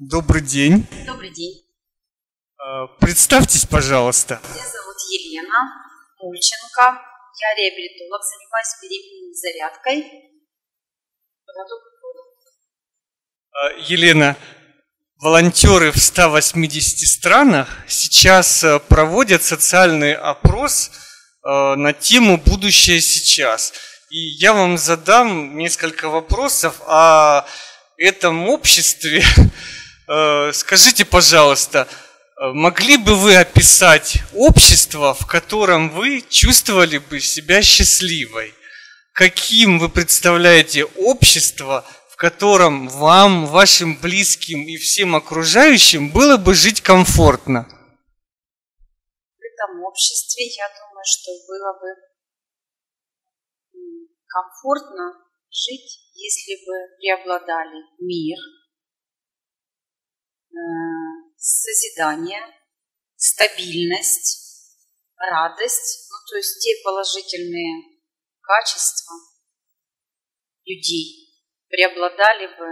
Добрый день. Добрый день. Э, Представьтесь, пожалуйста. Меня зовут Елена Мульченко. Я реабилитолог, занимаюсь беременной зарядкой. Э, Елена, волонтеры в 180 странах сейчас э, проводят социальный опрос на тему «Будущее сейчас». И я вам задам несколько вопросов о этом обществе. Э, Скажите, пожалуйста, э, могли бы вы описать общество, в котором вы чувствовали бы себя счастливой? Каким вы представляете общество, в котором вам, вашим близким и всем окружающим было бы жить комфортно? В этом обществе, я думаю, что было бы комфортно жить, если бы преобладали мир, созидание, стабильность, радость, ну, то есть те положительные качества людей преобладали бы,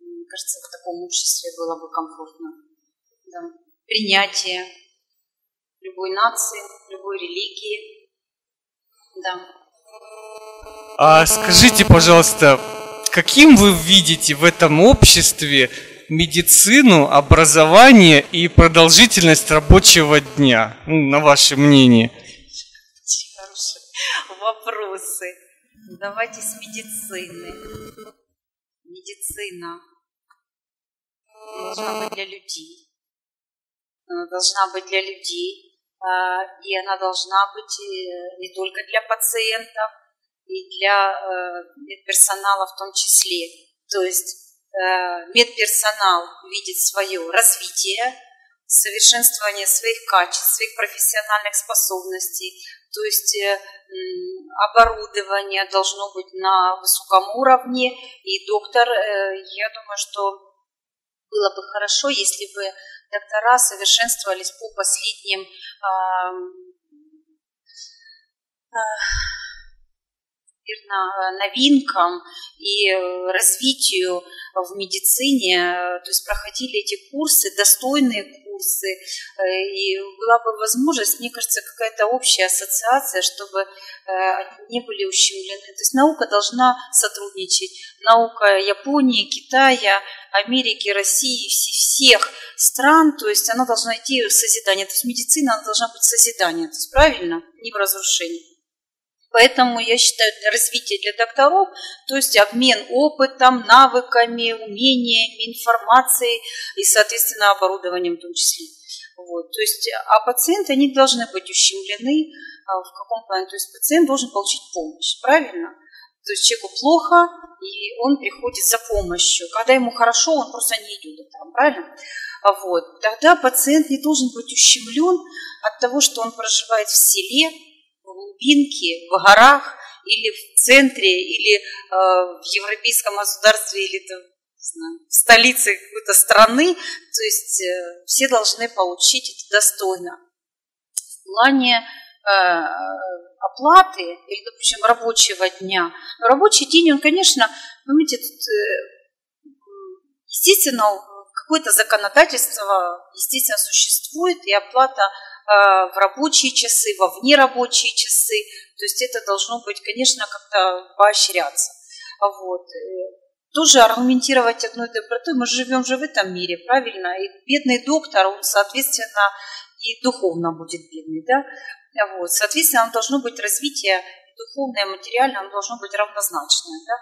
мне кажется, в таком обществе было бы комфортно. Да. Принятие любой нации, любой религии. Да. А скажите, пожалуйста, каким вы видите в этом обществе медицину, образование и продолжительность рабочего дня, Ну, на ваше мнение? Очень хорошие вопросы. Давайте с медицины. Медицина должна быть для людей. Она должна быть для людей. а, И она должна быть э, не только для пациентов, и для э, медперсонала в том числе. То есть медперсонал видит свое развитие, совершенствование своих качеств, своих профессиональных способностей. То есть э, оборудование должно быть на высоком уровне, и доктор, э, я думаю, что было бы хорошо, если бы доктора совершенствовались по последним ам, а, наверно, новинкам и э, развитию в медицине, то есть проходили эти курсы, достойные курсы, э, и была бы возможность, мне кажется, какая-то общая ассоциация, чтобы э, не были ущемлены. То есть наука должна сотрудничать. Наука Японии, Китая, Америки, России, вс- всех стран, то есть она должна идти в созидание. То есть медицина она должна быть созидание, то есть правильно, не в разрушении. Поэтому я считаю для развития для докторов, то есть обмен опытом, навыками, умениями, информацией и, соответственно, оборудованием в том числе. Вот. То есть, а пациенты, они должны быть ущемлены а, в каком плане? То есть пациент должен получить помощь, правильно? То есть человеку плохо, и он приходит за помощью. Когда ему хорошо, он просто не идет там, правильно? А Вот. Тогда пациент не должен быть ущемлен от того, что он проживает в селе, глубинке, в горах, или в центре, или э, в европейском государстве, или там, не знаю, в столице какой-то страны. То есть э, все должны получить это достойно. В плане э, оплаты или, допустим, рабочего дня. Но рабочий день, он, конечно, видите, тут, э, естественно, какое-то законодательство, естественно, существует, и оплата в рабочие часы, во внерабочие часы. То есть это должно быть, конечно, как-то поощряться. Вот. э, Тоже аргументировать одной добротой. Мы живем же в этом мире, правильно? И бедный доктор, он, соответственно, и духовно будет бедный, да? Вот. Соответственно, должно быть развитие духовное, материальное, оно должно быть равнозначное, да?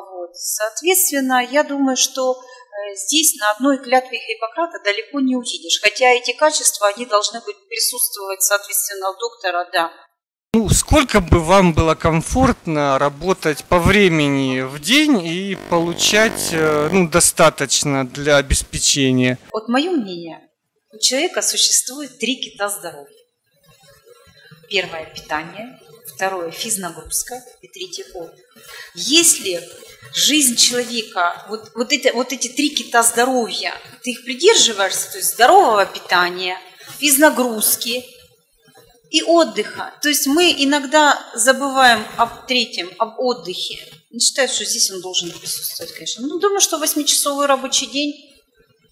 Вот. Соответственно, я думаю, что э, здесь на одной клятве Гиппократа далеко не увидишь. Хотя эти качества, они должны быть присутствовать, соответственно, у доктора, да. Ну, сколько бы вам было комфортно работать по времени в день и получать э, ну, достаточно для обеспечения? Вот мое мнение, у человека существует три кита здоровья. Первое – питание, второе – физнагрузка и третье – отдых. Если жизнь человека, вот, вот, это, вот эти три кита здоровья, ты их придерживаешься, то есть здорового питания, физнагрузки и отдыха. То есть мы иногда забываем об третьем, об отдыхе. Не считаю, что здесь он должен присутствовать, конечно. Ну, думаю, что восьмичасовой рабочий день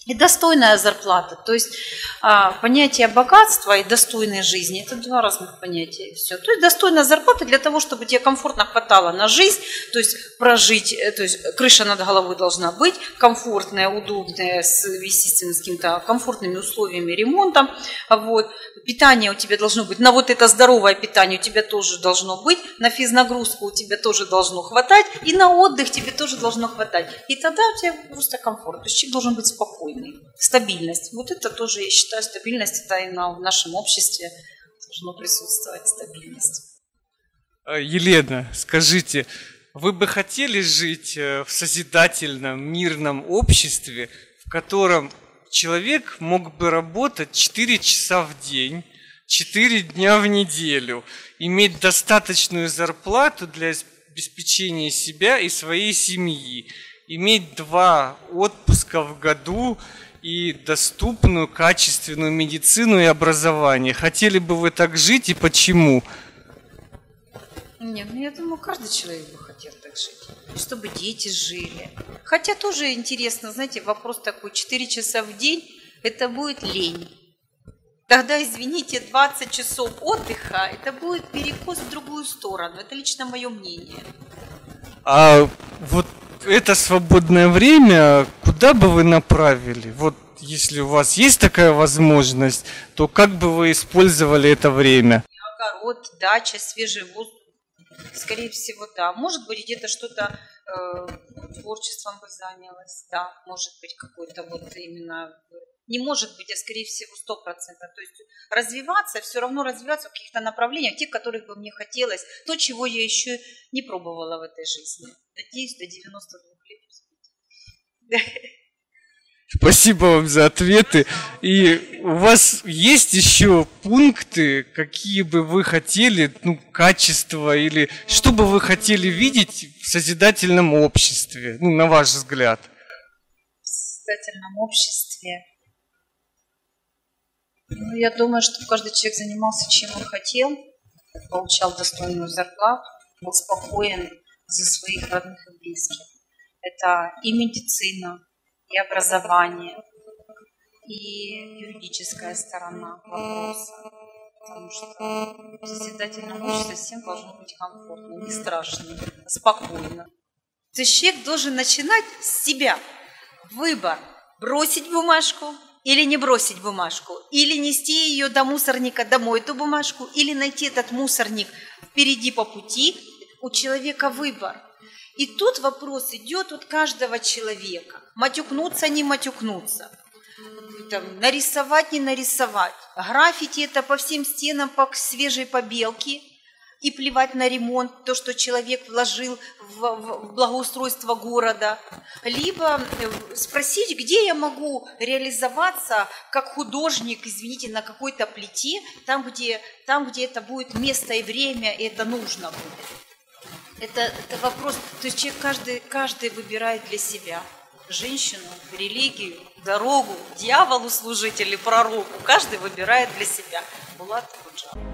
и достойная зарплата. То есть а, понятие богатства и достойной жизни – это два разных понятия. Все. То есть достойная зарплата для того, чтобы тебе комфортно хватало на жизнь, то есть прожить, э, то есть крыша над головой должна быть комфортная, удобная, с, естественно, с какими-то комфортными условиями ремонта. Вот. Питание у тебя должно быть, на вот это здоровое питание у тебя тоже должно быть, на физнагрузку у тебя тоже должно хватать, и на отдых тебе тоже должно хватать. И тогда у тебя просто комфорт. То есть человек должен быть спокойным спокойный. Стабильность. Вот это тоже, я считаю, стабильность, это и в нашем обществе должно присутствовать стабильность. А, Елена, скажите, вы бы хотели жить э, в созидательном, мирном обществе, в котором человек мог бы работать 4 часа в день, 4 дня в неделю, иметь достаточную зарплату для обеспечения себя и своей семьи, иметь два отпуска в году и доступную, качественную медицину и образование. Хотели бы вы так жить и почему? Нет, ну я думаю, каждый человек бы хотел так жить. Чтобы дети жили. Хотя тоже интересно, знаете, вопрос такой, 4 часа в день, это будет лень. Тогда, извините, 20 часов отдыха, это будет перекос в другую сторону. Это лично мое мнение. А вот это свободное время куда бы вы направили? Вот если у вас есть такая возможность, то как бы вы использовали это время? Огород, дача, свежий воздух. Скорее всего, да. Может быть, где-то что-то э, творчеством бы занялась, да. Может быть, какой-то вот именно не может быть, а скорее всего сто процентов. То есть развиваться, все равно развиваться в каких-то направлениях, тех, которых бы мне хотелось, то, чего я еще не пробовала в этой жизни. Надеюсь, до 92 лет. Спасибо вам за ответы. И у вас есть еще пункты, какие бы вы хотели, ну, качества или что бы вы хотели видеть в созидательном обществе, ну, на ваш взгляд? В созидательном обществе ну, я думаю, что каждый человек занимался чем он хотел, получал достойную зарплату, был спокоен за своих родных и близких. Это и медицина, и образование, и юридическая сторона вопроса. Потому что в созидательном всем должно быть комфортно, не страшно, а спокойно. То есть человек должен начинать с себя. Выбор – бросить бумажку или не бросить бумажку, или нести ее до мусорника домой, эту бумажку, или найти этот мусорник впереди по пути, у человека выбор. И тут вопрос идет от каждого человека. Матюкнуться, не матюкнуться. Там, нарисовать, не нарисовать. Граффити это по всем стенам, по свежей побелке – и плевать на ремонт, то, что человек вложил в, в благоустройство города, либо э, спросить, где я могу реализоваться как художник, извините, на какой-то плите, там где, там, где это будет место и время, и это нужно будет. Это, это вопрос, то есть человек каждый, каждый выбирает для себя женщину, религию, дорогу, дьяволу служить или пророку. Каждый выбирает для себя. Булат Худжа.